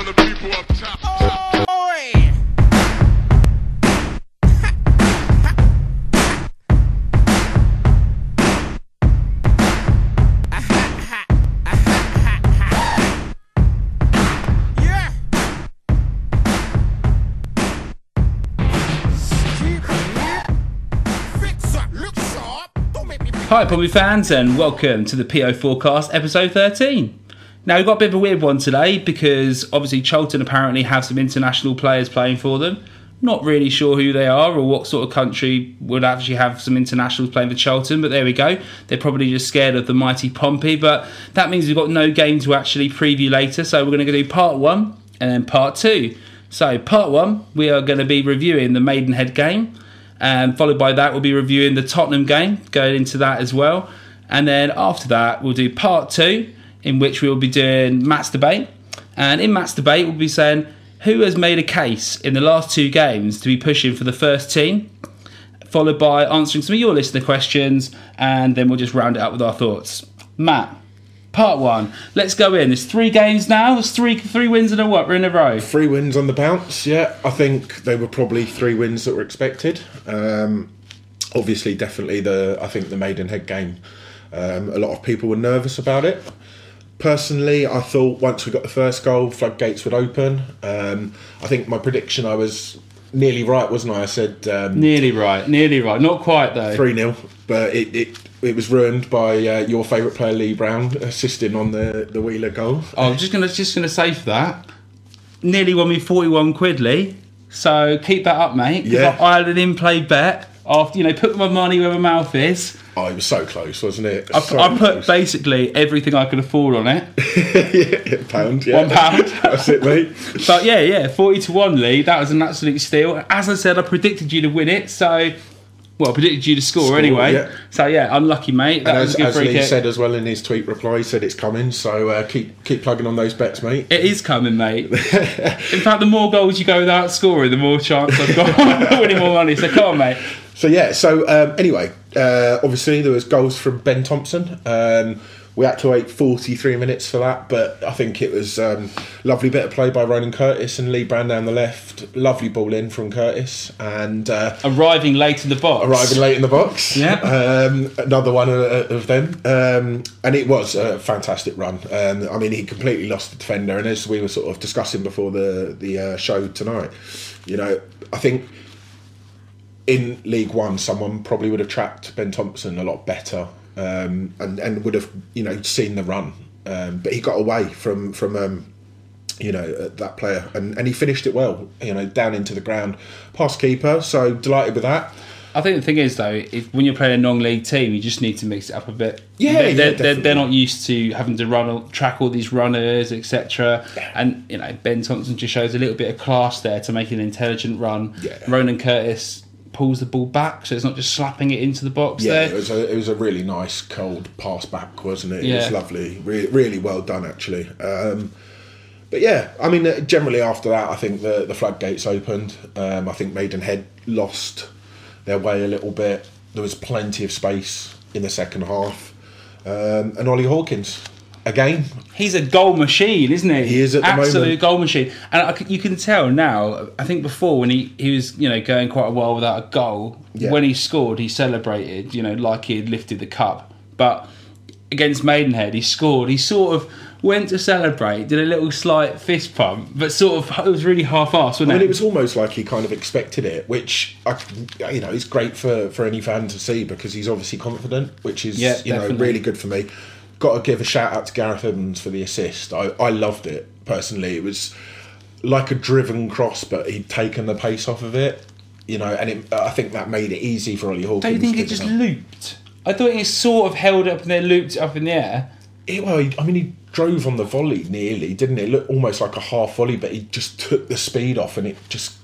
for the people up top. Hi, Pompey fans, and welcome to the PO Forecast, episode 13. Now, we've got a bit of a weird one today because obviously Charlton apparently have some international players playing for them. Not really sure who they are or what sort of country would actually have some internationals playing for Charlton, but there we go. They're probably just scared of the mighty Pompey, but that means we've got no game to actually preview later, so we're going to do part one and then part two. So, part one, we are going to be reviewing the Maidenhead game. And followed by that, we'll be reviewing the Tottenham game, going into that as well. And then after that, we'll do part two, in which we'll be doing Matt's debate. And in Matt's debate, we'll be saying who has made a case in the last two games to be pushing for the first team, followed by answering some of your listener questions, and then we'll just round it up with our thoughts. Matt, part one. Let's go in. There's three games now. There's three three wins in a what? We're in a row. Three wins on the bounce, yeah. I think they were probably three wins that were expected. Um, obviously, definitely the I think the Maidenhead game. Um, a lot of people were nervous about it. Personally, I thought once we got the first goal, floodgates would open. Um, I think my prediction, I was nearly right, wasn't I? I said um, Nearly right. Nearly right. Not quite though. three 0 but it, it it was ruined by uh, your favourite player Lee Brown assisting on the the Wheeler goal. I was just gonna just gonna say for that. Nearly won me forty one quid, Lee. So keep that up, mate. Yeah. I, I had an in play bet after you know put my money where my mouth is. Oh, it was so close, wasn't it? I, So I put basically everything I could afford on it. yeah, pound, yeah. One pound. That's it, mate. But yeah, yeah, forty to one, Lee. That was an absolute steal. As I said, I predicted you to win it. So. Well, I predicted you to score, Score, anyway. yeah. So yeah, unlucky, mate. That And as, as Lee kick. said as well in his tweet reply, he said it's coming. So uh, keep keep plugging on those bets, mate. It is coming, mate. In fact, the more goals you go without scoring, the more chance I've got of winning more money. So come on, mate. So yeah. So um, anyway, uh, obviously there was goals from Ben Thompson. Um, we had to wait 43 minutes for that, but I think it was um, lovely bit of play by Ronan Curtis and Lee Brown down the left. Lovely ball in from Curtis and uh, Arriving late in the box. arriving late in the box. Yeah. Um, another one of, of them. Um, and it was a fantastic run. Um, I mean, he completely lost the defender. And as we were sort of discussing before the, the uh, show tonight, you know, I think in League One, someone probably would have tracked Ben Thompson a lot better um, and, and would have, you know, seen the run. Um, but he got away from, from um, you know, uh, that player, and, and he finished it well. You know, down into the ground, past keeper. So delighted with that. I think the thing is though, if when you're playing a non-league team, you just need to mix it up a bit. Yeah, they're, yeah, they're, they're, they're not used to having to run track all these runners, etc. And you know, Ben Thompson just shows a little bit of class there to make an intelligent run. Yeah. Ronan Curtis pulls the ball back, so it's not just slapping it into the box Yeah, there. it was a it was a really nice cold pass back, wasn't it? It Yeah. was lovely, really, really well done actually. Um, but yeah, I mean, uh, generally after that, I think the the floodgates opened. Um, I think Maidenhead lost their way a little bit. There was plenty of space in the second half, um, and Ollie Hawkins again. He's a goal machine, isn't he? He is at the absolute moment. goal machine, and c you can tell now. I think before when he, he was you know going quite a while without a goal, Yeah. when he scored, he celebrated you know like he had lifted the cup. But against Maidenhead, he scored. He sort of went to celebrate, did a little slight fist pump, but sort of it was really half-assed, wasn't I mean, it? it was almost like he kind of expected it, which I, you know is great for, for any fan to see because he's obviously confident, which is Yeah, you know really good for me. Got to give a shout out to Gareth Evans for the assist. I, I loved it personally. It was like a driven cross, but he'd taken the pace off of it. You know, and it, I think that made it easy for Ollie Hawkins. Don't you think it just looped? I thought he sort of held up and then looped up in the air. It- well, I mean, he drove on the volley nearly, didn't it? It looked almost like a half volley, but he just took the speed off, and it just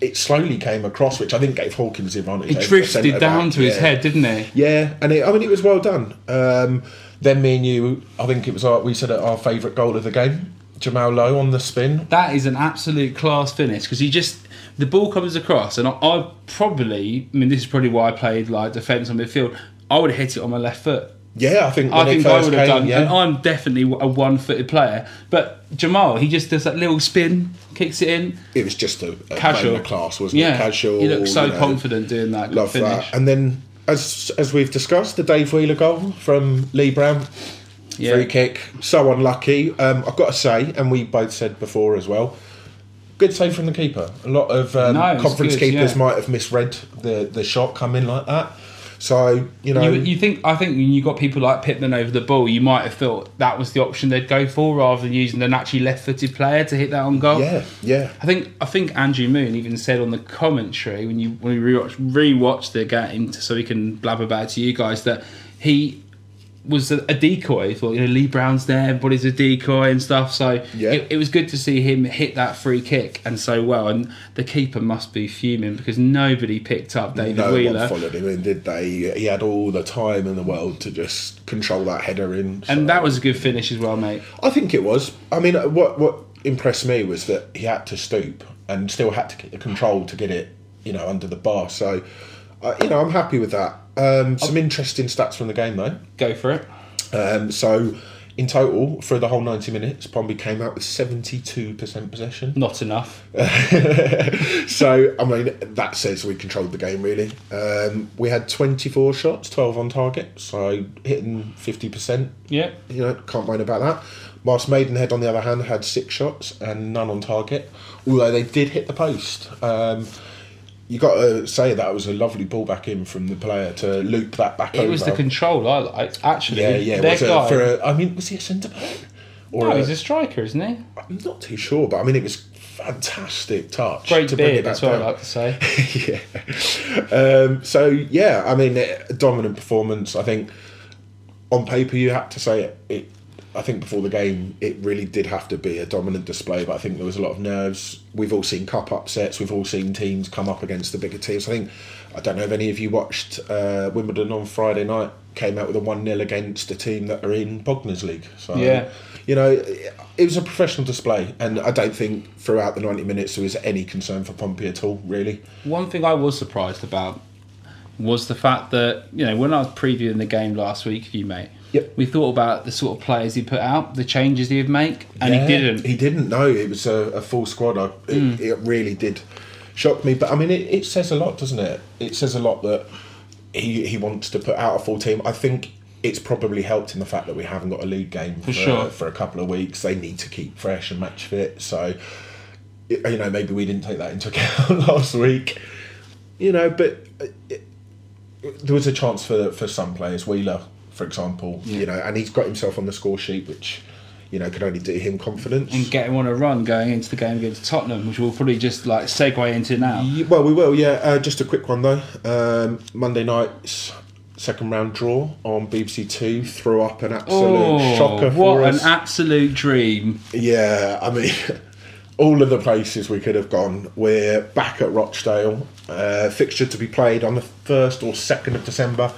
it slowly came across, which I think gave Hawkins the advantage. It drifted down back. to his Yeah. head, didn't he? Yeah, and it, I mean, it was well done. Um, then me and you, I think it was our, we said our favourite goal of the game. Jamal Lowe on the spin. That is an absolute class finish because he just the ball comes across, and I, I probably, I mean, this is probably why I played like defence on midfield. I would have hit it on my left foot. Yeah, I think I think I would have done, yeah. and I'm definitely a one-footed player. But Jamal, he just does that little spin, kicks it in, it was just a, a casual class, wasn't yeah, it? Casual. He looks so you know, confident doing that Love finish. that. And then, as as we've discussed, the Dave Wheeler goal from Lee Brown, Yeah. free kick. So unlucky. Um, I've got to say, and we both said before as well. Good save from the keeper. A lot of um, No, conference good, keepers yeah. might have misread the, the shot coming like that. So you know, You, you think? I think when you got people like Pitman over the ball, you might have thought that was the option they'd go for rather than using an actually left-footed player to hit that on goal. yeah, yeah, I think I think Andrew Moon even said on the commentary when you when we rewatch rewatched the game so we can blab about it to you guys that he was a, a decoy. Thought you know Lee Brown's there, everybody's a decoy and stuff. So Yeah. it, it was good to see him hit that free kick and so well. And the keeper must be fuming because nobody picked up David no Wheeler. one followed him in, did they? He had all the time in the world to just control that header in. so- And that was a good finish as well, mate. I think it was. I mean, what what impressed me was that he had to stoop and still had to get the control to get it, you know, under the bar. So, uh, you know, I'm happy with that. Um, some interesting stats from the game though. Go for it. Um, so, in total, for the whole 90 minutes, Pompey came out with 72% possession. Not enough. so, I mean, that says we controlled the game really. Um, we had 24 shots, 12 on target, so hitting 50%. Yeah. you know, can't moan about that. Whilst Maidenhead, on the other hand, had six shots and none on target, although they did hit the post. Um, you got to say that was a lovely ball back in from the player to loop that back over. It over. was the control I liked. Actually, yeah, yeah. their Was guy. for a, I mean, was he a centre back? Or no, a- he's a striker, isn't he? I'm not too sure, but I mean, it was fantastic touch. Great to bring it beard, that's what I like to say. yeah. Um, so yeah, I mean, a dominant performance. I think on paper you had to say it, it. I think before the game, it really did have to be a dominant display. But I think there was a lot of nerves. We've all seen cup upsets. We've all seen teams come up against the bigger teams. I think I don't know if any of you watched uh, Wimbledon on Friday night. Came out with a one 0 against a team that are in Bognor's league. So Yeah. you know, it was a professional display, and I don't think throughout the ninety minutes there was any concern for Pompey at all. Really. One thing I was surprised about was the fact that you know when I was previewing the game last week, you mate, Yep. we thought about the sort of players he put out, the changes he would make, and Yeah, he didn't. He didn't know it was a, a full squad. I, it, Mm. it really did shock me. But I mean, it, it says a lot, doesn't it? It says a lot that he he wants to put out a full team. I think it's probably helped in the fact that we haven't got a league game for, sure. for a couple of weeks. They need to keep fresh and match fit. So you know, maybe we didn't take that into account last week. You know, but uh, it, there was a chance for for some players, Wheeler, for example. You know, and he's got himself on the score sheet, which you know could only do him confidence. and get him on a run going into the game against Tottenham, which we'll probably just like segue into now. Ye- Well, we will, yeah. Uh, just a quick one though. Um, Monday night's second round draw on BBC Two threw up an absolute Oh, shocker what for an absolute dream! Yeah, I mean, all of the places we could have gone. We're back at Rochdale. Uh, fixture to be played on the 1st or 2nd of December.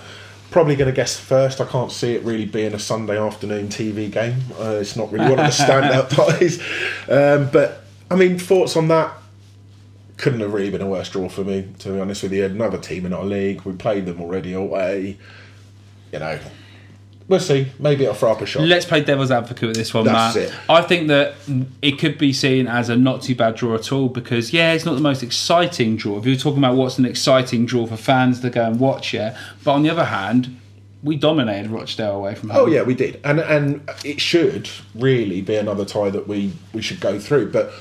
Probably going to guess first. I can't see it really being a Sunday afternoon TV game. Uh, it's not really one of the standout ties. Um, but, I mean, thoughts on that? Couldn't have really been a worse draw for me, to be honest with you. Another team in our league. We played them already away. You know, we'll see. Maybe it'll throw up a shot. Let's play devil's advocate with this one, That's Matt. it. I think that it could be seen as a not too bad draw at all because, yeah, it's not the most exciting draw. If you're talking about what's an exciting draw for fans to go and watch, yeah. But on the other hand, we dominated Rochdale away from home. Oh yeah, we did, and and it should really be another tie that we we should go through. But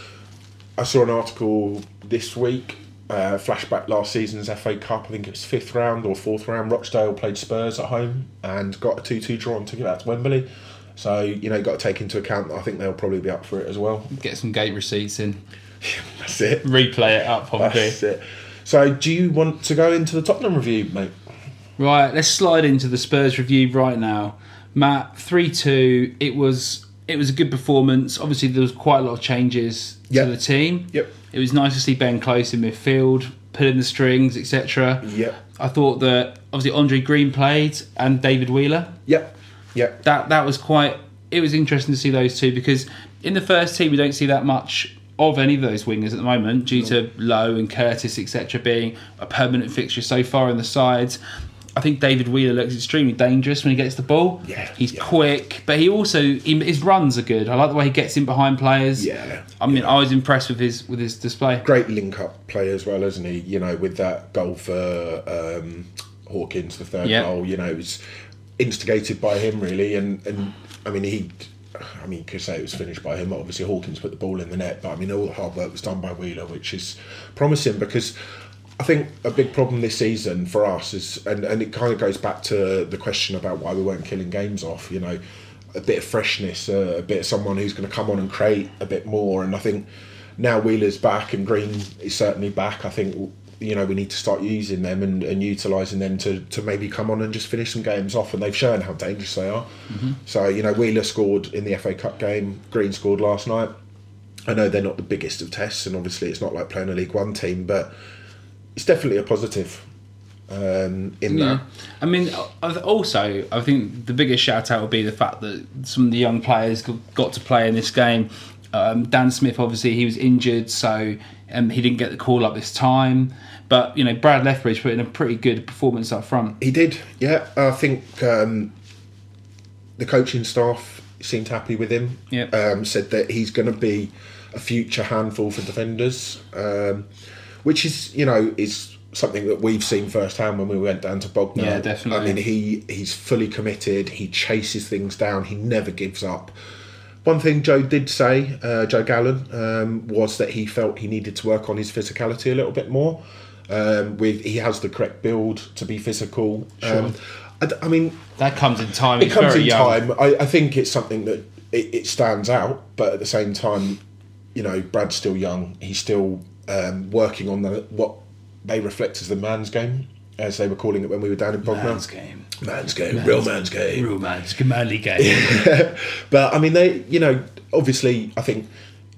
I saw an article this week, uh, flashback last season's FA Cup. I think it was fifth round or fourth round. Rochdale played Spurs at home and got a two-two draw and took it out to Wembley. So you know, you've got to take into account that I think they'll probably be up for it as well. Get some gate receipts in, That's it. replay it up, Pompey. That's it. So, do you want to go into the Tottenham review, mate? Right, let's slide into the Spurs review right now. Matt, three two. It was it was a good performance. Obviously, there was quite a lot of changes Yep. to the team. Yep. It was nice to see Ben Close in midfield, pulling the strings, etc. Yep. I thought that obviously Andre Green played and David Wheeler. Yep. Yep. That that was quite. It was interesting to see those two because in the first team we don't see that much of any of those wingers at the moment due to Lowe and Curtis etc. being a permanent fixture so far in the sides. I think David Wheeler looks extremely dangerous when he gets the ball. Yeah, he's yeah. quick, but he also he, his runs are good. I like the way he gets in behind players. Yeah, I mean, I was impressed with his with his display. great link up play as well, isn't he? You know, with that goal for um, Hawkins, the third Yeah. goal, you know, it was instigated by him really, and and I mean he. I mean, you could say it was finished by him. Obviously, Hawkins put the ball in the net, but I mean, all the hard work was done by Wheeler, which is promising because I think a big problem this season for us is, and, and it kind of goes back to the question about why we weren't killing games off. You know, a bit of freshness, uh, a bit of someone who's going to come on and create a bit more. And I think now Wheeler's back and Green is certainly back. I think you know we need to start using them and, and utilising them to, to maybe come on and just finish some games off. And they've shown how dangerous they are. So you know Wheeler scored in the FA Cup game. Green scored last night. I know they're not the biggest of tests, and obviously it's not like playing a League One team, but it's definitely a positive um, in Yeah. that. I mean, also, I think the biggest shout out would be the fact that some of the young players got to play in this game. Um, Dan Smith, obviously, he was injured, so um, he didn't get the call up this time. But, you know, Brad Lethbridge put in a pretty good performance up front. He did, yeah. I think um, the coaching staff seemed happy with him. Yep. Um, said that he's going to be a future handful for defenders, um, which is, you know, is something that we've seen firsthand when we went down to Bognor. Yeah, definitely. I mean, he he's fully committed. He chases things down. He never gives up. One thing Joe did say, uh, Joe Gallen, um, was that he felt he needed to work on his physicality a little bit more. Um, with he has the correct build to be physical. Um, I, d- I mean, That comes in time. it He's comes in young. time. I, I think it's something that it, it stands out, but at the same time, you know, Brad's still young. He's still um, working on the what they reflect as the man's game, as they were calling it when we were down in Bognor. Man's game. Man's game, real man's game. Real man's manly game. But I mean, they, you know, obviously, I think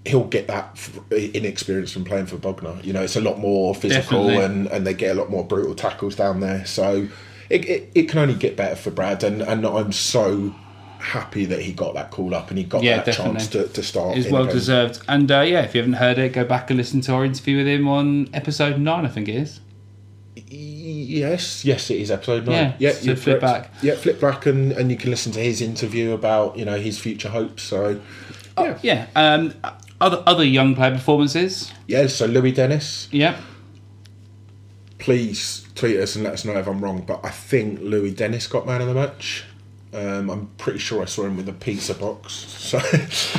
he'll get that inexperience from playing for Bognor. You know, it's a lot more physical, Definitely. and, and they get a lot more brutal tackles down there. So it, it, it can only get better for Brad, and, and I'm so happy that he got that call up and he got Yeah, that definitely. chance to, to start. It's well deserved. And uh, yeah, if you haven't heard it, go back and listen to our interview with him on episode nine, I think it is. Yes, yes, it is episode nine. Yeah, yeah, so flip correct. back. Yeah, flip back, and, and you can listen to his interview about you know his future hopes. So Yeah. Yeah. Um, other other young player performances. yeah, so Louis Dennis. Yeah. please tweet us and let us know if I'm wrong, but I think Louis Dennis got man of the match. Um, I'm pretty sure I saw him with a pizza box, so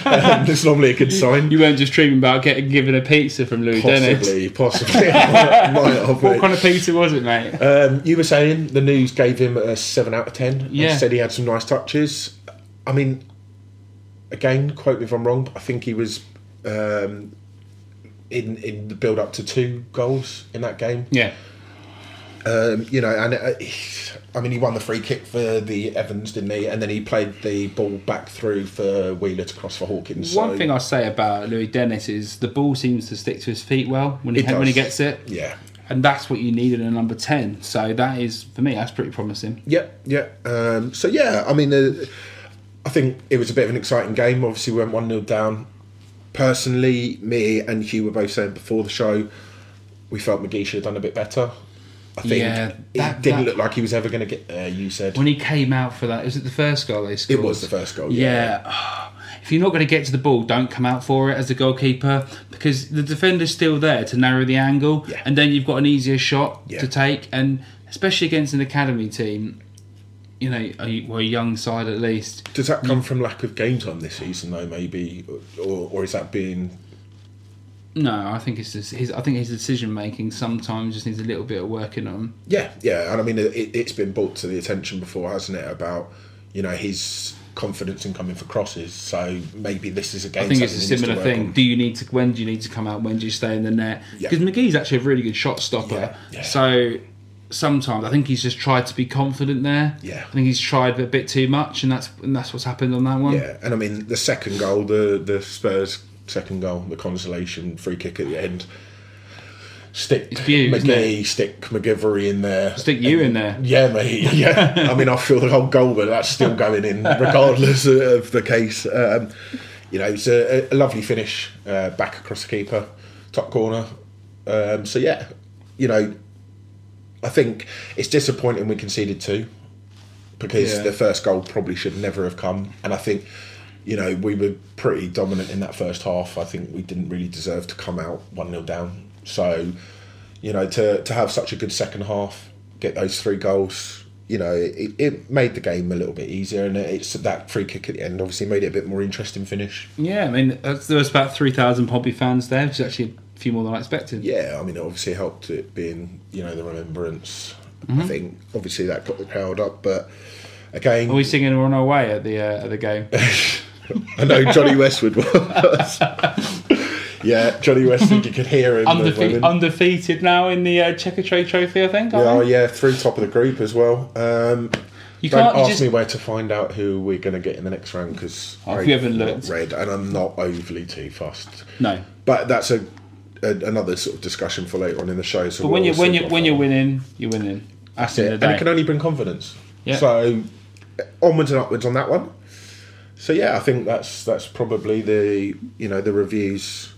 um, it's normally a good sign. You weren't just dreaming about getting given a pizza from Louis Dennis. Possibly, possibly. might, might have, What kind of pizza was it, mate? Um, you were saying the news gave him a seven out of ten. Yeah. said he had some nice touches. I mean, again, quote me if I'm wrong, but I think he was um, in in the build up to two goals in that game. yeah. Um, you know, and uh, I mean, he won the free kick for the Evans, didn't he? And then he played the ball back through for Wheeler to cross for Hawkins. One so, thing I say about Louis Dennis is the ball seems to stick to his feet well when he It when he gets it, yeah, and that's what you need in a number ten. So that is for me, that's pretty promising. yeah, yeah. Um, so yeah, I mean, uh, I think it was a bit of an exciting game. Obviously, we went one 0 down. Personally, me and Hugh were both saying before the show, we felt McGee should have done a bit better. I think Yeah, it that- didn't that- look like he was ever going to get there. You said When he came out for that, is it the first goal they scored? it was the first goal. Yeah. If you're not going to get to the ball, don't come out for it as a goalkeeper because the defender's still there to narrow the angle, Yeah. and then you've got an easier shot Yeah. to take. And especially against an academy team, you know, a, well, a young side at least. Does that come from lack of game time this season, though? Maybe, or, or is that being No, I think it's just his. I think his decision making sometimes just needs a little bit of working on. Yeah, yeah, and I mean, it, it's been brought to the attention before, hasn't it? About you know his confidence in coming for crosses. So maybe this is again. I think it's a something he needs to similar thing. on. Do you need to? When do you need to come out? When do you stay in the net? Yeah. Because McGee's actually a really good shot stopper. Yeah, yeah. So sometimes I think he's just tried to be confident there. Yeah. I think he's tried a bit too much, and that's and that's what's happened on that one. Yeah, and I mean the second goal, the the Spurs second goal, the consolation free kick at the end. Stick beaut, McGee, stick MacGillivray in there. Stick you in there. Yeah, mate. Yeah, I mean, I feel the whole goal, but that's still going in, regardless of the case. Um, you know, it's a, a lovely finish uh, back across the keeper, top corner. Um, so yeah, you know, I think it's disappointing we conceded two because Yeah. the first goal probably should never have come. And I think, you know, we were pretty dominant in that first half. I think we didn't really deserve to come out 1 0 down. So, you know, to, to have such a good second half, get those three goals, you know, it, it made the game a little bit easier. And it's that free kick at the end obviously made it a bit more interesting finish. Yeah, I mean, uh, there was about 3,000 Pompey fans there, which is actually a few more than I expected. Yeah, I mean, it obviously helped it being, you know, the remembrance. Mm-hmm. I think obviously that got the crowd up, but again, Are we singing on our way at the uh, at the game? I know Johnny Westwood was. yeah, Johnny Westwood, you could hear him. Undefe- undefeated now in the uh, Checkatrade Trophy, I think. yeah, oh, yeah, through top of the group as well. Um, You don't can't ask just me where to find out who we're going to get in the next round because Oh, you haven't not looked. read, and I'm not overly too fussed. no. But that's a, a another sort of discussion for later on in the show. So But when we'll you when you what when you're winning, you're winning. That's it, and it can only bring confidence. Yeah. So onwards and upwards on that one. So yeah, I think that's that's probably the you know the reviews.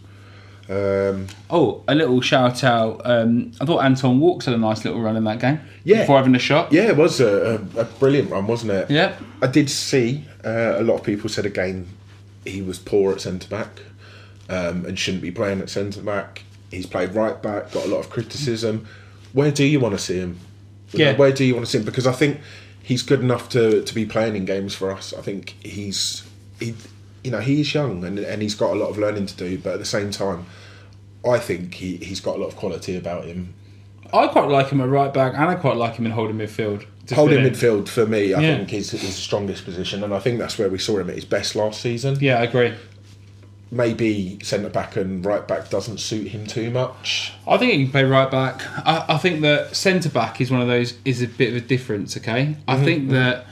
Um, Oh, a little shout out. Um, I thought Anton Walkes had a nice little run in that game. Yeah. Before having a shot. yeah, it was a, a, a brilliant run, wasn't it? Yep. I did see uh, a lot of people said again he was poor at centre back um, and shouldn't be playing at centre back. He's played right back, got a lot of criticism. Where do you want to see him? Yeah. where do you want to see him? Because I think he's good enough to, to be playing in games for us. I think he's he you know he's young and and he's got a lot of learning to do, but at the same time, I think he he's got a lot of quality about him. I quite like him at right back, and I quite like him in holding midfield. Holding midfield for me, I Yeah. think is his strongest position, and I think that's where we saw him at his best last season. Yeah, I agree. Maybe centre back and right back doesn't suit him too much. I think he can play right back. I, I think that centre back is one of those is a bit of a difference. Okay, I mm-hmm. think that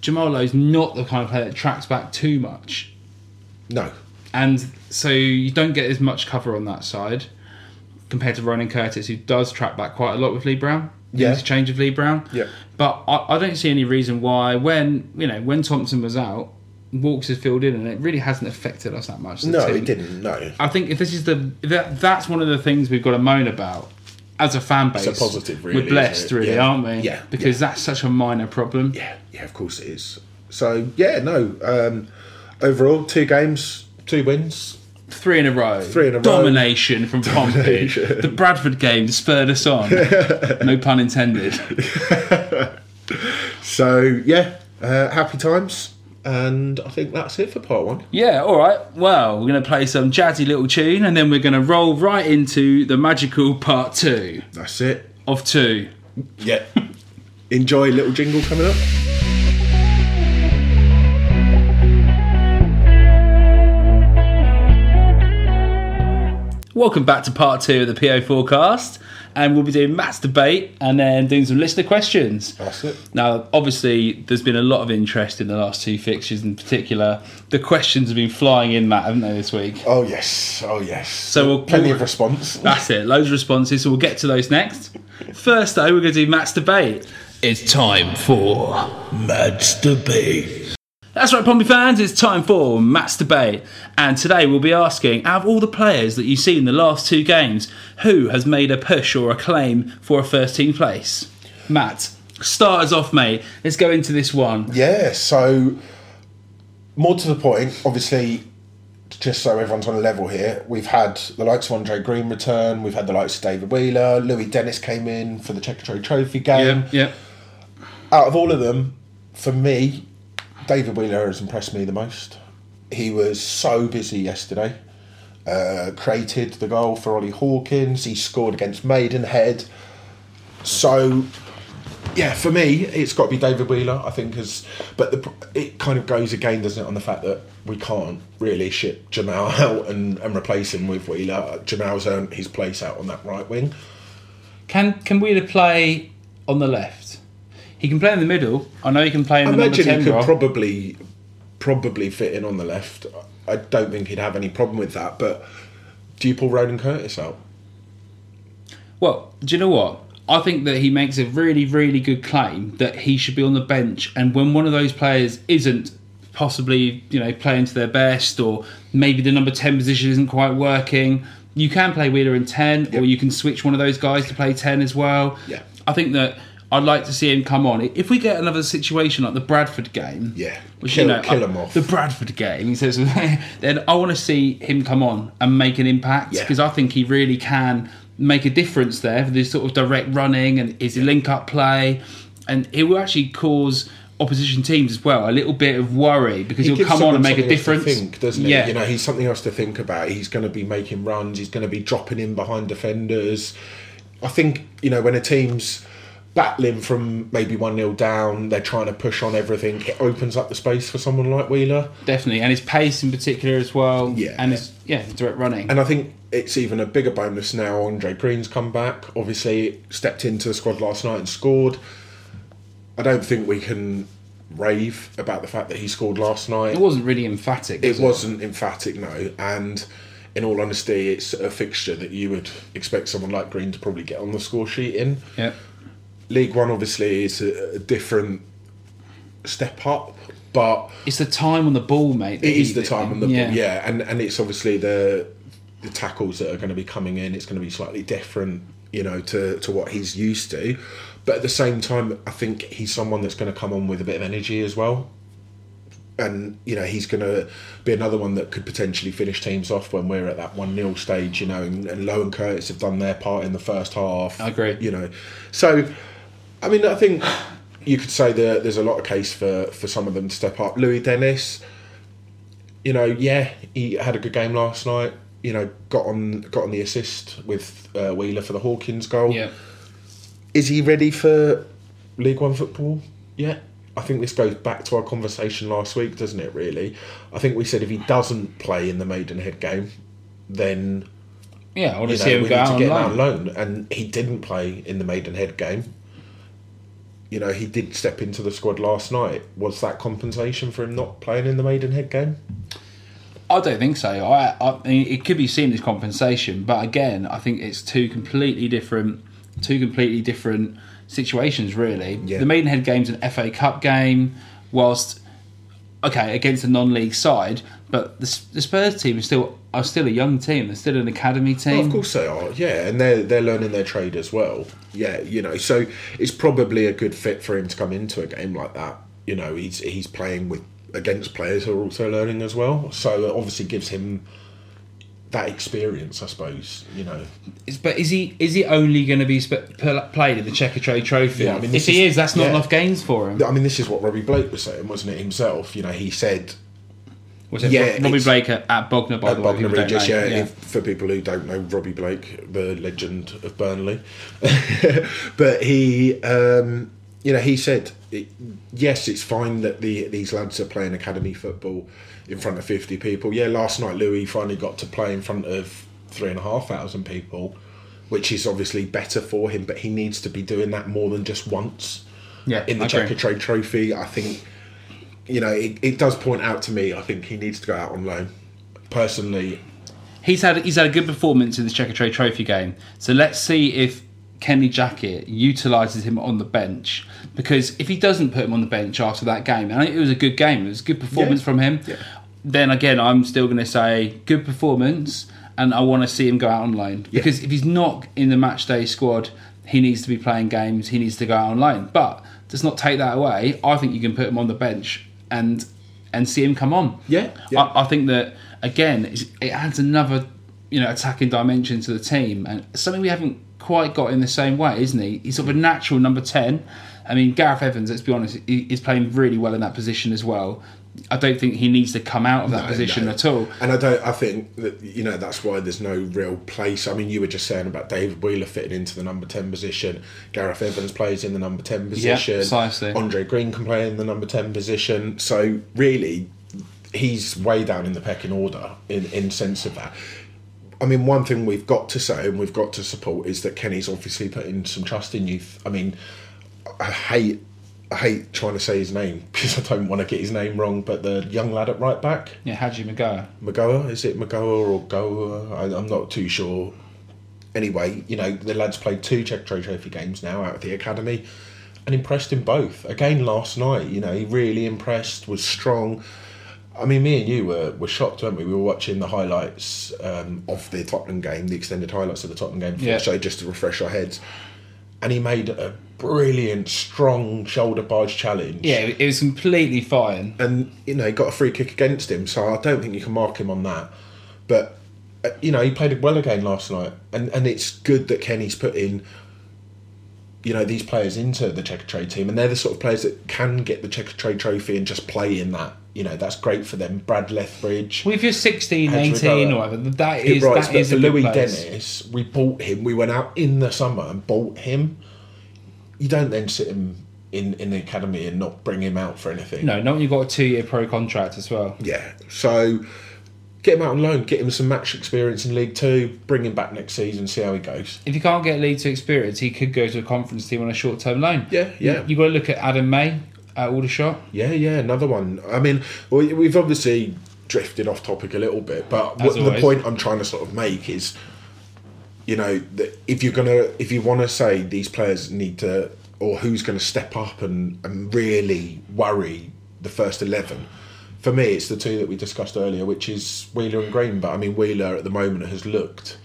Jamal Lowe's not the kind of player that tracks back too much, No, and so you don't get as much cover on that side compared to Ronan Curtis, who does track back quite a lot with Lee Brown. Yeah. interchange of Lee Brown. Yeah. but I, I don't see any reason why when you know when Thompson was out, Walkes has filled in, and it really hasn't affected us that much. no, team. it didn't. No, I think if this is the that that's one of the things we've got to moan about as a fan base. a positive, really, We're blessed, really, Yeah. aren't we? Yeah, Because that's such a minor problem. yeah, yeah, of course it is. So yeah, no. Um, overall, two games, two wins. Three in a row. Three in a row. Domination from Pompey. The Bradford game spurred us on. no pun intended. So yeah, uh, happy times, and I think that's it for part one. Yeah, all right. Well, we're going to play some jazzy little tune, and then we're going to roll right into the magical part two That's it. of two. Yeah. Enjoy little jingle coming up. Welcome back to part two of the PO forecast, and we'll be doing Matt's debate and then doing some listener questions. That's it. Now, obviously, there's been a lot of interest in the last two fixtures in particular. The questions have been flying in, Matt, haven't they, this week? Oh yes. Oh yes. So we'll- plenty of response. That's it, loads of responses, so we'll get to those next. First, though, we're going to do Matt's debate. It's time for Matt's debate. That's right, Pompey fans, it's time for Matt's Debate. And today we'll be asking out of all the players that you've seen in the last two games, who has made a push or a claim for a first team place? Matt, start us off, mate. Let's go into this one. Yeah, so more to the point, obviously, just so everyone's on a level here, we've had the likes of Andre Green return, we've had the likes of David Wheeler, Louis Dennis came in for the Checkatrade Trophy game. yeah. Out of all of them, for me, David Wheeler has impressed me the most. He was so busy yesterday. Uh, created the goal for Ollie Hawkins. He scored against Maidenhead. So, yeah, for me, it's got to be David Wheeler. I think as, but the, it kind of goes again, doesn't it, on the fact that we can't really ship Jamal out and, and replace him with Wheeler. Jamal's earned his place out on that right wing. Can can Wheeler play on the left? He can play in the middle. I know he can play in I the number imagine he could probably probably fit in on the left. I don't think he'd have any problem with that. But do you pull Ronan Curtis out? Well, do you know what? I think that he makes a really, really good claim that he should be on the bench, and when one of those players isn't possibly, you know, playing to their best, or maybe the number ten position isn't quite working, you can play Wheeler in 10, or you can switch one of those guys to play 10 as well. Yeah. I think that I'd like to see him come on. If we get another situation like the Bradford game, Yeah. which Kill- you know, kill him off. The Bradford game, he says, then I want to see him come on and make an impact Yeah. because I think he really can make a difference there with this sort of direct running and his link up play, and he will actually cause opposition teams as well a little bit of worry because He he'll come on and make a something else to difference. Think, doesn't he? Yeah. You know, he's something else to think about. He's going to be making runs. He's going to be dropping in behind defenders. I think you know when a team's battling from maybe one 0 down, they're trying to push on everything. It opens up the space for someone like Wheeler. Definitely, and his pace in particular as well. Yeah. and his yeah direct running. And I think it's even a bigger bonus now. Andre Green's come back. Obviously, stepped into the squad last night and scored. I don't think we can rave about the fact that he scored last night. it wasn't really emphatic. It was wasn't emphatic, no. And in all honesty, it's a fixture that you would expect someone like Green to probably get on the score sheet in. Yeah, League One, obviously, is a, a different step up, but it's the time on the ball, mate. it is the time on the yeah. ball, yeah, and and it's obviously the the tackles that are going to be coming in. It's going to be slightly different, you know, to to what he's used to. But at the same time, I think he's someone that's going to come on with a bit of energy as well. And you know he's going to be another one that could potentially finish teams off when we're at that one 0 stage. You know, and, and Lowe and Curtis have done their part in the first half. I agree. You know, so I mean, I think you could say that there's a lot of case for for some of them to step up. Louis Dennis, you know, yeah, he had a good game last night. You know, got on got on the assist with uh, Wheeler for the Hawkins goal. Yeah, Is he ready for League One football? Yeah. I think this goes back to our conversation last week, doesn't it? Really, I think we said if he doesn't play in the Maidenhead game, then yeah. I want to you know, see him we go need to get him out on loan. And he didn't play in the Maidenhead game. You know, he did step into the squad last night. Was that compensation for him not playing in the Maidenhead game? I don't think so. I, I mean, it could be seen as compensation, but again, I think it's two completely different, two completely different situations. Really, Yeah. the Maidenhead game's an FA Cup game, whilst okay against a non-league side, but the, the Spurs team is still are still a young team. They're still an academy team. Well, of course they are, yeah, and they're they're learning their trade as well. Yeah, you know, so it's probably a good fit for him to come into a game like that. You know, he's he's playing with against players who are also learning as well. So it obviously gives him that experience, I suppose. You know, But is he is he only going to be sp- played in the Checkatrade Trophy? Yeah, I mean, if this he is- is, that's not yeah. enough games for him. I mean, this is what Robbie Blake was saying, wasn't it himself? You know, he said Was it Yeah, Robbie Blake at, at Bognor, by At the way? Bognor Regis, know. yeah. If, for people who don't know Robbie Blake, the legend of Burnley, but he, um, you know, he said, yes, it's fine that the these lads are playing academy football in front of fifty people. Yeah, last night Louis finally got to play in front of three and a half thousand people, which is obviously better for him. But he needs to be doing that more than just once. Yeah, in the I. Checker Trade Trophy, I think you know, it, it does point out to me. I think he needs to go out on loan. Personally, He's had he's had a good performance in the Checkatrade Trophy game. So let's see if Kenny Jackett utilises him on the bench. Because if he doesn't put him on the bench after that game, and it was a good game, it was a good performance Yeah. from him. Yeah. Then again, I'm still going to say good performance, and I want to see him go out on loan. Because if he's not in the match day squad, he needs to be playing games. He needs to go out on loan. But does not take that away. I think you can put him on the bench and and see him come on. Yeah, yeah. I, I think that again, it adds another you know attacking dimension to the team, and something we haven't quite got in the same way, isn't he? He's sort of a natural number ten. I mean, Gareth Evans, let's be honest, he's playing really well in that position as well. I don't think he needs to come out of that No, position no. at all. And I don't. I think that you know that's why there's no real place. I mean, you were just saying about David Wheeler fitting into the number ten position. Gareth Evans plays in the number ten position. Yeah, precisely. Andre Green can play in the number ten position. So really, he's way down in the pecking order in in sense of that. I mean, one thing we've got to say and we've got to support is that Kenny's obviously putting some trust in youth. I mean, I hate. I hate trying to say his name because I don't want to get his name wrong. But the young lad at right back, Yeah, Haji Magoa. Magoa, is it Magoa or Goa? I, I'm not too sure. Anyway, you know, the lads played two Czech Trophy games now out of the academy and impressed in both. Again, last night, you know, he really impressed, was strong. I mean, me and you were, were shocked, weren't we? We were watching the highlights um, of the Tottenham game, the extended highlights of the Tottenham game before Yeah. the show, just to refresh our heads. And he made a brilliant, strong shoulder barge challenge. Yeah, it was completely fine. And, you know, he got a free kick against him, so I don't think you can mark him on that. But, uh, you know, he played well again last night. And, and it's good that Kenny's put in, you know, these players into the Checkatrade team. And they're the sort of players that can get the Checkatrade trophy and just play in that. You know, that's great for them. Brad Lethbridge. Well, if you're 16, 18 or whatever, that is it's writes, that is a Louis. Dennis, we bought him. We went out in the summer and bought him. You don't then sit him in, in the academy and not bring him out for anything. No, not when you've got a two-year pro contract as well. Yeah. So get him out on loan, get him some match experience in League Two, bring him back next season, see how he goes. If you can't get League Two experience, he could go to a conference team on a short-term loan. Yeah, yeah. You, got to look at Adam May at Aldershot. Yeah, yeah, another one. I mean, we- we've obviously drifted off topic a little bit, but what, the point I'm trying to sort of make is, you know, if you're gonna, if you want to say these players need to, or who's going to step up and, and really worry the first eleven. For me, it's the two that we discussed earlier, which is Wheeler and Green. But I mean, Wheeler at the moment has looked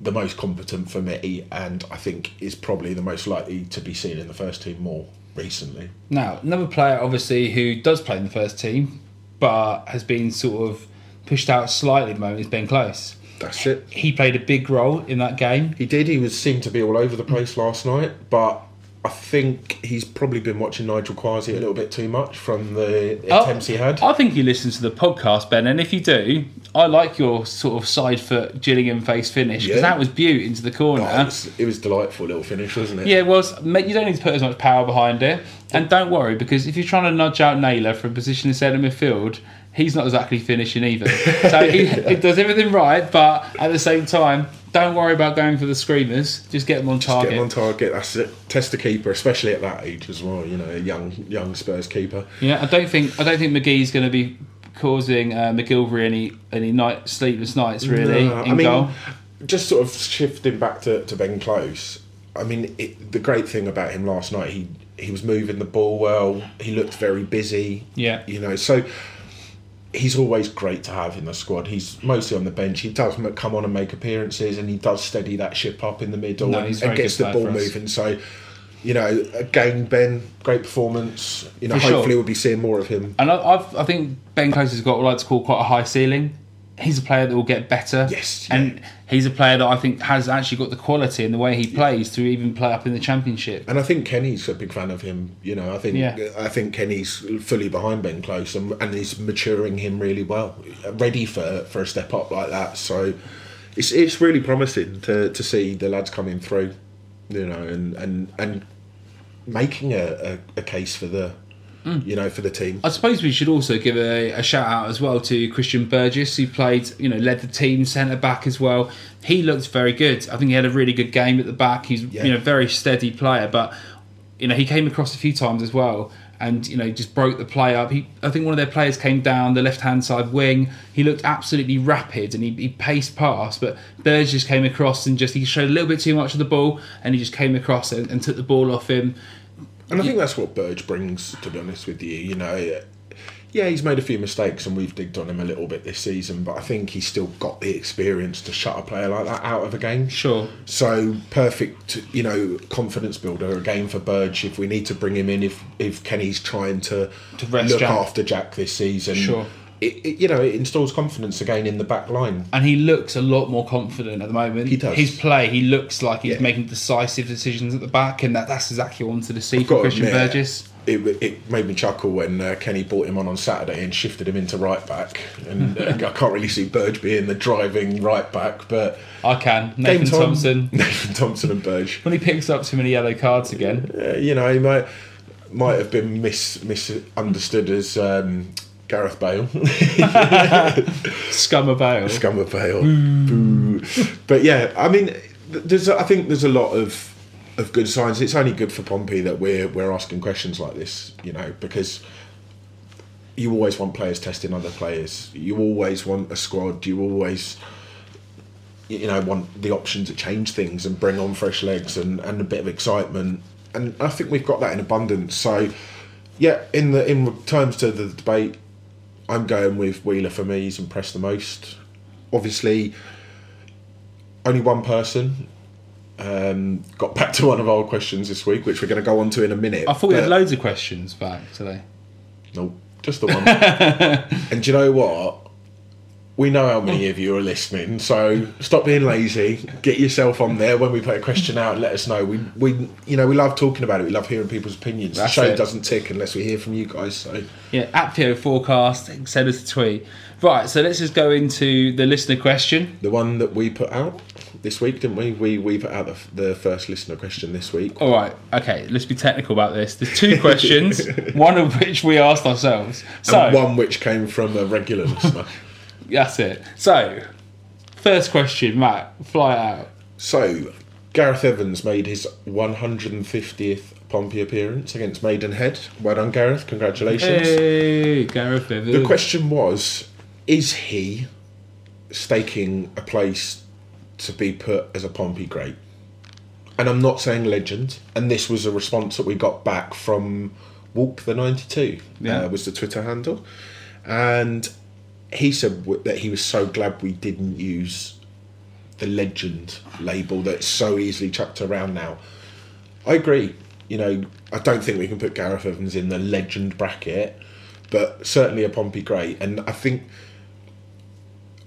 the most competent for me, and I think is probably the most likely to be seen in the first team more recently. Now, another player, obviously, who does play in the first team, but has been sort of pushed out slightly at the moment is Ben Close. That's it. He played a big role in that game. He did. He was seemed to be all over the place last night, but I think he's probably been watching Nigel Quashie a little bit too much from the Oh, attempts he had. I think you listen to the podcast, Ben, and if you do, I like your sort of side foot Gillingham face finish because Yeah. that was beaut into the corner. Oh, it, was, it was delightful little finish, wasn't it? Yeah, well, s- mate, you don't need to put as much power behind it. And don't worry, because if you're trying to nudge out Naylor from a position in centre midfield, he's not exactly finishing either. So he, he does everything right, but at the same time, don't worry about going for the screamers. Just get them on target. Get him on target. That's it. Test the keeper, especially at that age as well. You know, a young young Spurs keeper. Yeah, I don't think I don't think McGee's going to be causing uh, MacGillivray any any night sleepless nights really No, in I mean, goal. just sort of shifting back to, to Ben Close. I mean, it, the great thing about him last night, he he was moving the ball well. He looked very busy. Yeah. you know, so he's always great to have in the squad. He's mostly on the bench. He does come on and make appearances, and he does steady that ship up in the middle No, and, he's and gets the ball moving. So. You know, again, Ben, great performance. You know, For sure. hopefully we'll be seeing more of him. And I, I've, I think Ben Close has got what I like to call quite a high ceiling. He's a player that will get better. Yes, and he's a player that I think has actually got the quality and the way he plays to even play up in the championship. And I think Kenny's a big fan of him. You know, I think Yeah. I think Kenny's fully behind Ben Close and, and he's maturing him really well, ready for, for a step up like that. So it's it's really promising to, to see the lads coming through, you know, and and, and making a, a, a case for the Mm. you know for the team. I suppose we should also give a, a shout out as well to Christian Burgess, who played, you know, led the team centre back as well. He looked very good. I think he had a really good game at the back. He's, Yeah. you know, very steady player, but you know, he came across a few times as well. And you know, just broke the play up. He, I think one of their players came down the left-hand side wing. He looked absolutely rapid and he, he paced past. But Burgess came across and just he showed a little bit too much of the ball, and he just came across and, and took the ball off him. And I think that's what Burge brings, to be honest with you. You know, yeah, he's made a few mistakes and we've digged on him a little bit this season, but I think he's still got the experience to shut a player like that out of a game. Sure. So perfect, you know, confidence builder again for Burge. If we need to bring him in, if if Kenny's trying to, To rest look Jack. after Jack this season, Sure. It, it, you know, it installs confidence again in the back line. and he looks a lot more confident at the moment. He does. His play, he looks like he's Yeah. making decisive decisions at the back, and that, that's exactly what I wanted to see from Christian admit, Burgess. It, it made me chuckle when uh, Kenny brought him on on Saturday and shifted him into right back. And uh, I can't really see Burge being the driving right back, but I can. Nathan game Thompson. Nathan Thompson and Burge. When he picks up too many yellow cards again, Uh, you know, he might might have been mis misunderstood as um, Gareth Bale, scum of Bale. scum of Bale. Boo. But yeah, I mean, there's I think there's a lot of of good signs. It's only good for Pompey that we're we're asking questions like this, you know, because you always want players testing other players. You always want a squad. You always you know want the option to change things and bring on fresh legs and, and a bit of excitement. And I think we've got that in abundance. So yeah, in the in terms to the debate, I'm going with Wheeler for me. He's impressed the most. Obviously, only one person um, got back to one of our questions this week, which we're going to go on to in a minute. I thought we had loads of questions back today. Nope, just the one. and do you know what? We know how many of you are listening, so stop being lazy. Get yourself on there when we put a question out. and Let us know. We, we, you know, we love talking about it. We love hearing people's opinions. That's the show it. doesn't tick unless we hear from you guys. So Yeah, at Theo Forecast, send us a tweet. Right, so let's just go into the listener question. the one that we put out this week, didn't we? We we put out the, the first listener question this week. All right, okay, let's be technical about this. There's two questions, one of which we asked ourselves. So, and one which came from a regular listener. that's it. So, first question, Matt, fly out. So, Gareth Evans made his 150th Pompey appearance against Maidenhead. Well done, Gareth. Congratulations. Hey, Gareth Evans. The question was Is he staking a place to be put as a Pompey great? And I'm not saying legend. And this was a response that we got back from Walk the 92, Yeah. uh, was the Twitter handle. And he said w- that he was so glad we didn't use the legend label that's so easily chucked around now. I agree. You know, I don't think we can put Gareth Evans in the legend bracket, but certainly a Pompey great. And I think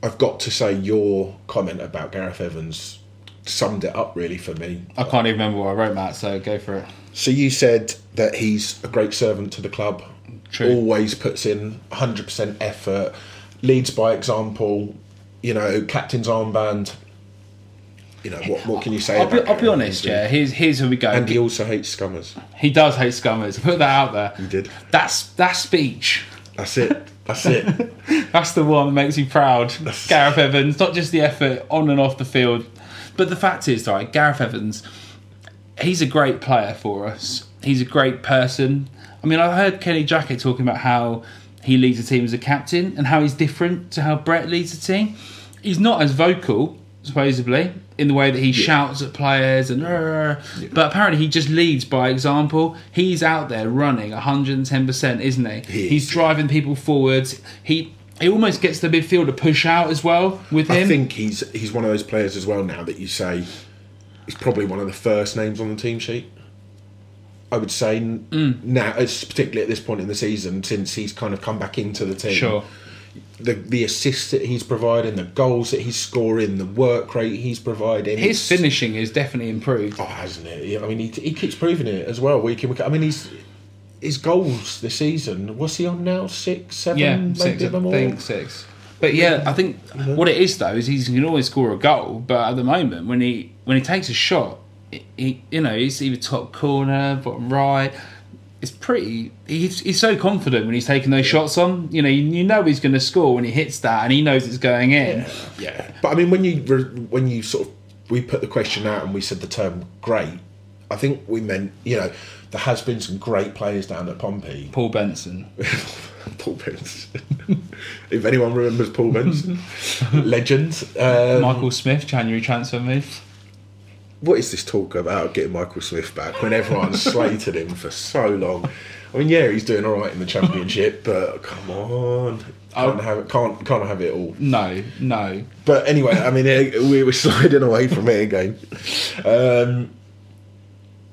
I've got to say your comment about Gareth Evans summed it up really for me. I can't even remember what I wrote, Matt, so go for it. So you said that he's a great servant to the club. True. Always puts in 100% effort, leads by example. You know, captain's armband. You know what? What can you say? I'll be, I'll be honest, yeah. Here's here's where we go. And he also hates scummers. He does hate scummers. Put that out there. He did. That's that speech. That's it. That's it. That's the one that makes me proud. Gareth Evans, not just the effort on and off the field, but the fact is, right, Gareth Evans, he's a great player for us. He's a great person. I mean, I heard Kenny Jackett talking about how he leads a team as a captain and how he's different to how Brett leads a team. He's not as vocal, supposedly, in the way that he shouts at players and, "Arr," but apparently he just leads by example. He's out there running 110%, isn't he? He is, he's driving people forwards. He he almost gets the midfield to push out as well with him. I think he's he's one of those players as well now that you say he's probably one of the first names on the team sheet. I would say Mm. now, it's particularly at this point in the season, since he's kind of come back into the team. Sure. The the assists that he's providing, the goals that he's scoring, the work rate he's providing. His finishing is definitely improved. Oh, hasn't it? Yeah, I mean, he, he keeps proving it as well. Week in, week. I mean, he's his goals this season. What's he on now? Six, seven, yeah, maybe six, I think six. But yeah, I think what it is though is he can always score a goal. But at the moment, when he when he takes a shot, he, you know he's either top corner, bottom right. It's pretty. He's, he's so confident when he's taking those shots on. You know, you, you know he's going to score when he hits that, and he knows it's going in. Yeah, but I mean, when you when you sort of we put the question out and we said the term "great," I think we meant you know there has been some great players down at Pompey. Paul Benson. Paul Benson. if anyone remembers Paul Benson, legend. Um, Michael Smith, January transfer move. What is this talk about getting Michael Smith back when everyone slated him for so long? I mean, yeah, he's doing all right in the championship, but come on, can't have it. Can't can't have it all. No, no. But anyway, I mean, we were sliding away from it again. Um,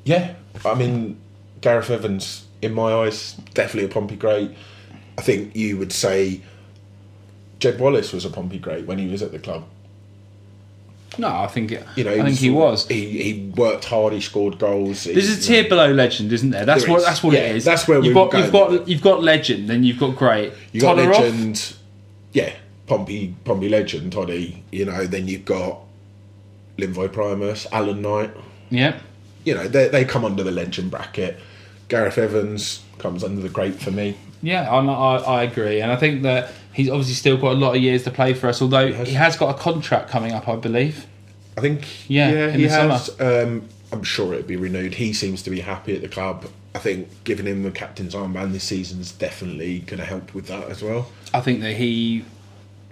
yeah, I mean, Gareth Evans, in my eyes, definitely a Pompey great. I think you would say Jed Wallace was a Pompey great when he was at the club. No, I think it, You know, I think he was. He, he worked hard. He scored goals. There's He- a tier below legend, isn't there? That's There what is. that's what Yeah, it is. that's where you've got you've got you've got legend, then you've got great. You got Todorov? legend, yeah, Pompey, Pompey legend, Toddy. You know, then you've got Linvoy Primus, Alan Knight. Yeah, You know, they they come under the legend bracket. Gareth Evans comes under the great for me. Yeah, I, I I agree, and I think that he's obviously still got a lot of years to play for us. Although he has got a contract coming up, I believe. I think, Yeah, yeah, in he the summer. has. Um, I'm sure it'll be renewed. He seems to be happy at the club. I think giving him the captain's armband this season is definitely going to help with that as well. I think that he.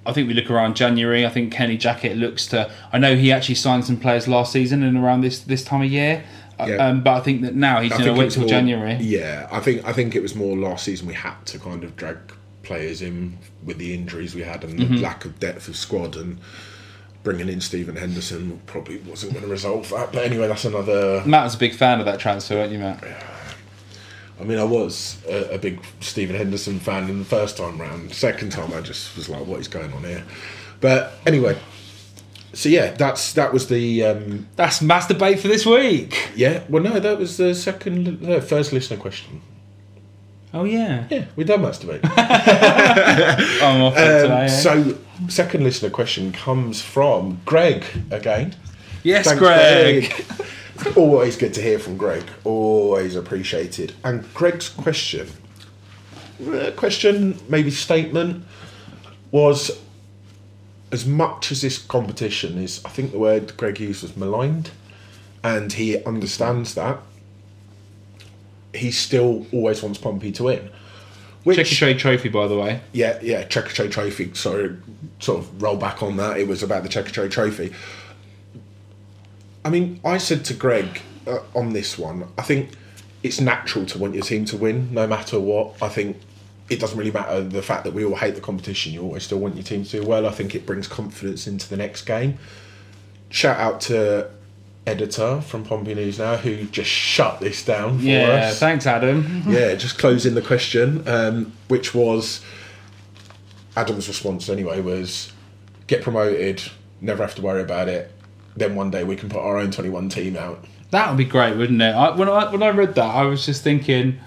I think we look around January. I think Kenny Jackett looks to. I know he actually signed some players last season and around this this time of year. Uh, Yeah. Um, but I think that now he's going to wait it till more- January. Yeah, I think I think it was more last season we had to kind of drag players in with the injuries we had and Mm-hmm. the lack of depth of squad and bringing in Stephen Henderson probably wasn't going to resolve that. But anyway, that's another. Matt was a big fan of that transfer, weren't you, Matt? I mean, I was a, a big Stephen Henderson fan in the first time round. Second time, I just was like, "What is going on here?" But anyway, so yeah, that's that was the um, That's Matt's debate for this week. yeah. Well, no, that was the second, uh, first listener question. Oh yeah, Yeah, we done Matt's debate. I'm off Um, today. eh? so, second listener question comes from Greg again. yes, Thanks, Greg. Greg. Always good to hear from Greg. Always appreciated. And Greg's question, uh, question maybe statement, was as much as this competition is, I think the word Greg used was maligned, and he understands that. He still always wants Pompey to win. Which, Checkatrade trophy, by the way. yeah, yeah, Checkatrade Trophy. Sorry, sort of roll back on that. It was about the Checkatrade Trophy. I mean, I said to Greg uh, on this one, I think it's natural to want your team to win, no matter what. I think it doesn't really matter the fact that we all hate the competition. You always still want your team to do well. I think it brings confidence into the next game. Shout out to editor from Pompey News now who just shut this down for Yeah, us thanks, Adam. yeah, just closing the question, um, which was Adam's response anyway was get promoted, never have to worry about it. Then one day we can put our own 21 team out. That would be great, wouldn't it? I, when I when I read that, I was just thinking,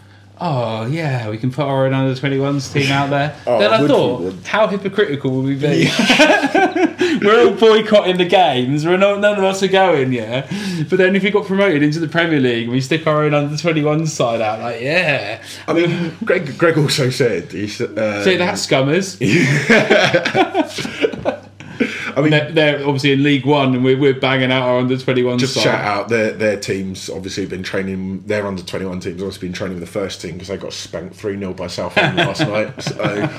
oh yeah, we can put our own under 21s team out there. Oh, then I thought, how hypocritical would we be? We're all boycotting the games. We're not, none of us are going, yeah. But then if we got promoted into the Premier League and we stick our own under 21 side out, like yeah, I mean, Greg, Greg also said, he said, uh, see that scummers. I mean, They're, they're obviously in League One, and we're, we're banging out our under 21 just side. shout out their their teams. Obviously, been training. Their under twenty one teams obviously been training with the first team because they got spanked three 0 by Southampton last night. So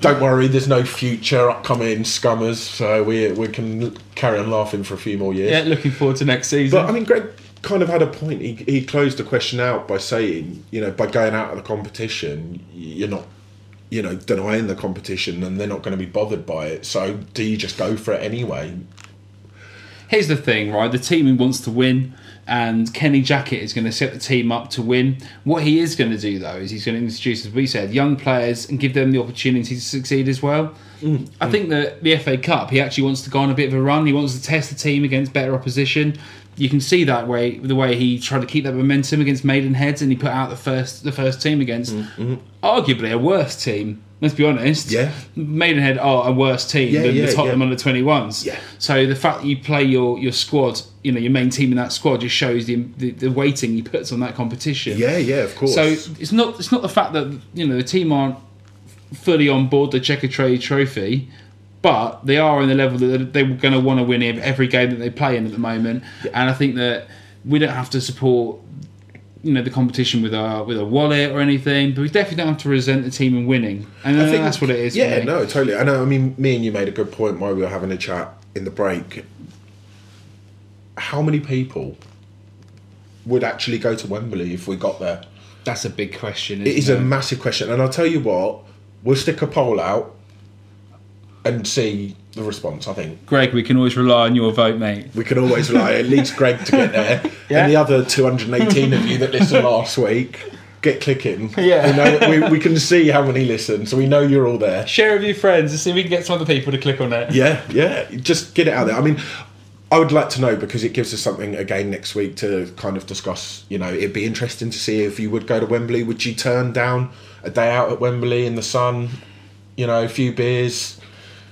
don't worry, there's no future upcoming scummers. So we we can carry on laughing for a few more years. Yeah, looking forward to next season. But I mean, Greg kind of had a point. He he closed the question out by saying, you know, by going out of the competition, you're not. You know, denying the competition, and they're not going to be bothered by it. So, do you just go for it anyway? Here's the thing, right? The team wants to win, and Kenny Jackett is going to set the team up to win. What he is going to do, though, is he's going to introduce, as we said, young players and give them the opportunity to succeed as well. I think that the FA Cup, he actually wants to go on a bit of a run. He wants to test the team against better opposition. You can see that way the way he tried to keep that momentum against Maidenheads, and he put out the first the first team against arguably a worse team. Let's be honest. Yeah. Maidenhead are a worse team Yeah, than yeah, the Tottenham yeah. under 21s. Yeah. So the fact that you play your, your squad, you know, your main team in that squad just shows the, the the weighting he puts on that competition. Yeah, yeah, of course. So it's not it's not the fact that you know the team aren't fully on board the Checkatrade Trophy, but they are in the level that they're going to want to win ev- every game that they play in at the moment. And I think that we don't have to support you know the competition with our with a wallet or anything, but we definitely don't have to resent the team in winning. And I think that's what it is. Yeah, no, totally. I know. I mean, me and you made a good point while we were having a chat in the break. How many people would actually go to Wembley if we got there? that's a big question. It is isn't a massive question, and I'll tell you what. We'll stick a poll out and see the response. I think Greg, we can always rely on your vote, mate. we can always rely at least Greg to get there, Yeah. and the other 218 of you that listened last week. Get clicking. Yeah. we, know, we, we can see how many listen, so we know you're all there. Share with your friends and see if we can get some other people to click on it. Yeah, yeah. Just get it out there. I mean, I would like to know because it gives us something again next week to kind of discuss. You know, it'd be interesting to see if you would go to Wembley. Would you turn down a day out at Wembley in the sun? You know, a few beers,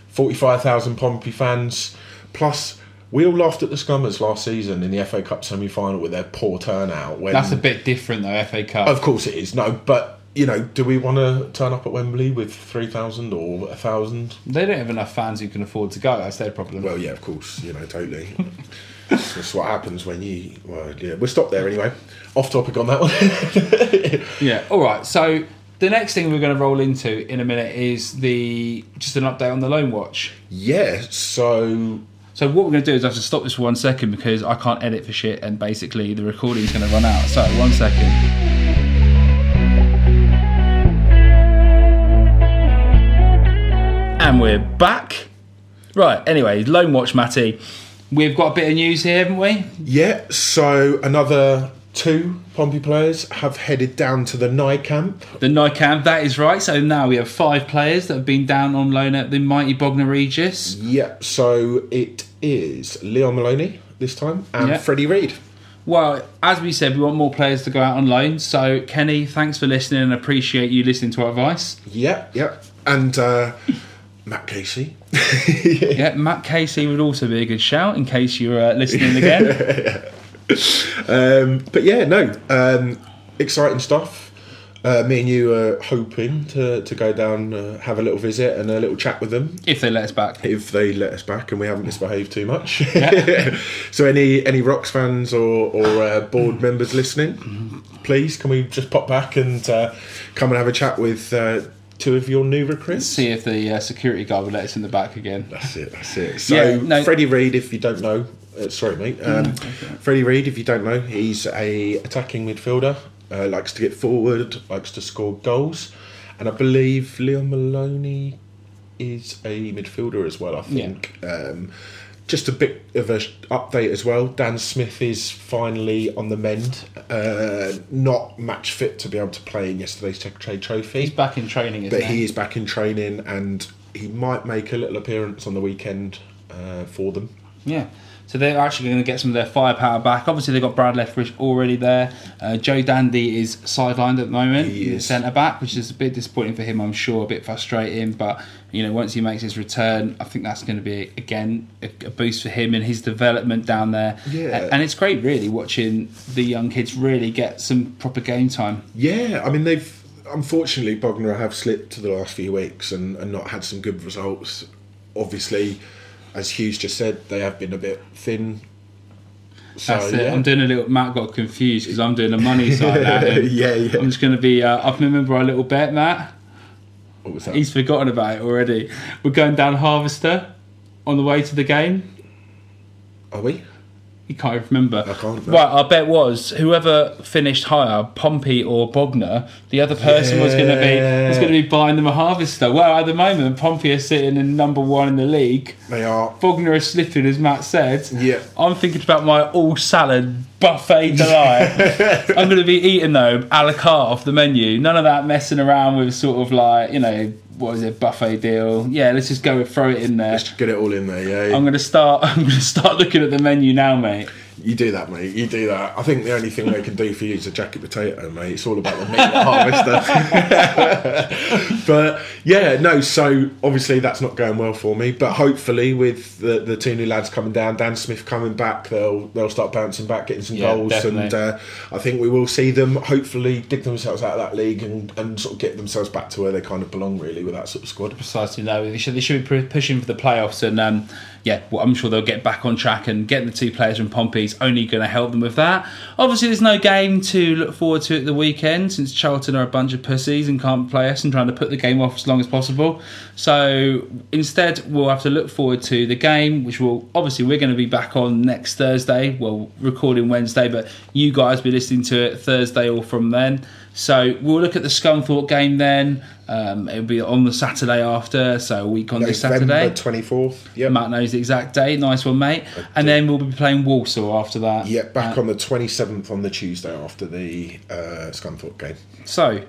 forty-five thousand Pompey fans, plus. We all laughed at the Scummers last season in the FA Cup semi-final with their poor turnout. When, That's a bit different though, FA Cup. of course it is. No, but you know, do we want to turn up at Wembley with three thousand or a thousand? They don't have enough fans who can afford to go. That's their problem. Well, yeah, of course, you know, totally. That's what happens when you. Well, yeah, we'll stop there anyway. Off topic on that one. yeah. All right. So the next thing we're going to roll into in a minute is the just an update on the loan watch. yeah, so So what we're going to do is I have to stop this for one second because I can't edit for shit, and basically the recording's going to run out. So one second. And we're back. Right, anyway, Loan Watch Matty. We've got a bit of news here, haven't we? Yeah, so another two Pompey players have headed down to the Nye camp. The NICAM, that is right. So now we have five players that have been down on loan at the mighty Bognor Regis. Yeah, so it is Leon Maloney this time and Yeah. Freddie Reid. Well, as we said, we want more players to go out on loan. So, Kenny, thanks for listening and appreciate you listening to our advice. Yeah, yeah. And uh, Matt Casey. Yeah, Matt Casey would also be a good shout in case you're uh, listening again. Um, but yeah, no, um, exciting stuff. Uh, me and you are hoping to, to go down, uh, have a little visit and a little chat with them if they let us back. if they let us back and we haven't misbehaved too much. so any any Rocks fans or, or uh, board members listening, please can we just pop back and uh, come and have a chat with uh, two of your new recruits? See if the uh, security guard will let us in the back again. That's it. That's it. So Yeah, no- Freddie Reid, if you don't know, uh, sorry mate, um, Freddie Reed, if you don't know, he's a attacking midfielder. Uh, likes to get forward, likes to score goals, and I believe Leon Maloney is a midfielder as well. I think. Um, just a bit of an update as well. Dan Smith is finally on the mend. Uh, not match fit to be able to play in yesterday's Secretary Trophy He's back in training, but he is back in training and he might make a little appearance on the weekend uh, for them. Yeah. So they're actually going to get some of their firepower back. Obviously, they've got Brad Lethbridge already there. Uh, Joe Dandy is sidelined at the moment, He the is. centre back, which is a bit disappointing for him, I'm sure, a bit frustrating. But you know, once he makes his return, I think that's going to be again a, a boost for him and his development down there. Yeah. A- and it's great, really, watching the young kids really get some proper game time. Yeah, I mean they've unfortunately Bognor have slipped to the last few weeks and, and not had some good results. Obviously, as Hughes just said, they have been a bit thin. So That's it. yeah. I'm doing a little. Matt got confused because I'm doing the money side. Yeah, yeah. I'm just going to be. Uh, I can remember our little bet, Matt. What was that? He's forgotten about it already. We're going down Harvester on the way to the game. Are we? You can't even remember. I can't, no. Right, our bet was whoever finished higher, Pompey or Bognor, the other person was going to be was going to be buying them a Harvester. Well, at the moment, Pompey are sitting in number one in the league. They are. Bognor are slipping, as Matt said. Yeah. I'm thinking about my all salad buffet delight. I'm going to be eating though a la carte off the menu. None of that messing around with sort of like you know what is it buffet deal. Yeah, let's just go and throw it in there. Just get it all in there. Yeah. I'm going to start. I'm to start looking at the menu now, mate. You do that, mate. You do that. I think the only thing they can do for you is a jacket potato, mate. It's all about the meat harvester. but yeah, no. So obviously that's not going well for me. But hopefully with the, the two new lads coming down, Dan Smith coming back, they'll they'll start bouncing back, getting some Yeah, goals, and uh, I think we will see them hopefully dig themselves out of that league and, and sort of get themselves back to where they kind of belong, really, with that sort of squad. Precisely, no. They should, they should be pushing for the playoffs, and um, yeah, well, I'm sure they'll get back on track. And getting the two players from Pompey only going to help them with that. Obviously, there's no game to look forward to at the weekend since Charlton are a bunch of pussies and can't play us and trying to put the game off as long as possible. So instead, we'll have to look forward to the game, which will obviously we're going to be back on next Thursday. Well, recording Wednesday, but you guys be listening to it Thursday or from then. So we'll look at the Scunthorpe game then. Um, it'll be on the Saturday after, so a week on this Saturday. twenty fourth. Yeah. Matt knows the exact date. Nice one, mate. And then we'll be playing Walsall after that. Yeah, back Uh, on the 27th on the Tuesday after the uh, Scunthorpe game. So,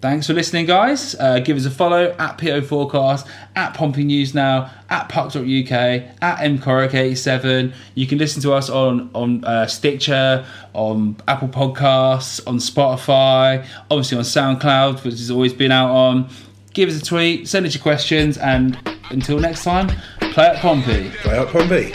thanks for listening, guys. Uh, give us a follow at PO Forecast, at Pompey News Now, at Puck.uk, at MCorrick87. You can listen to us on on uh, Stitcher, on Apple Podcasts, on Spotify, obviously on SoundCloud, which has always been out on. Give us a tweet, send us your questions, and until next time, play at Pompey. Play at Pompey.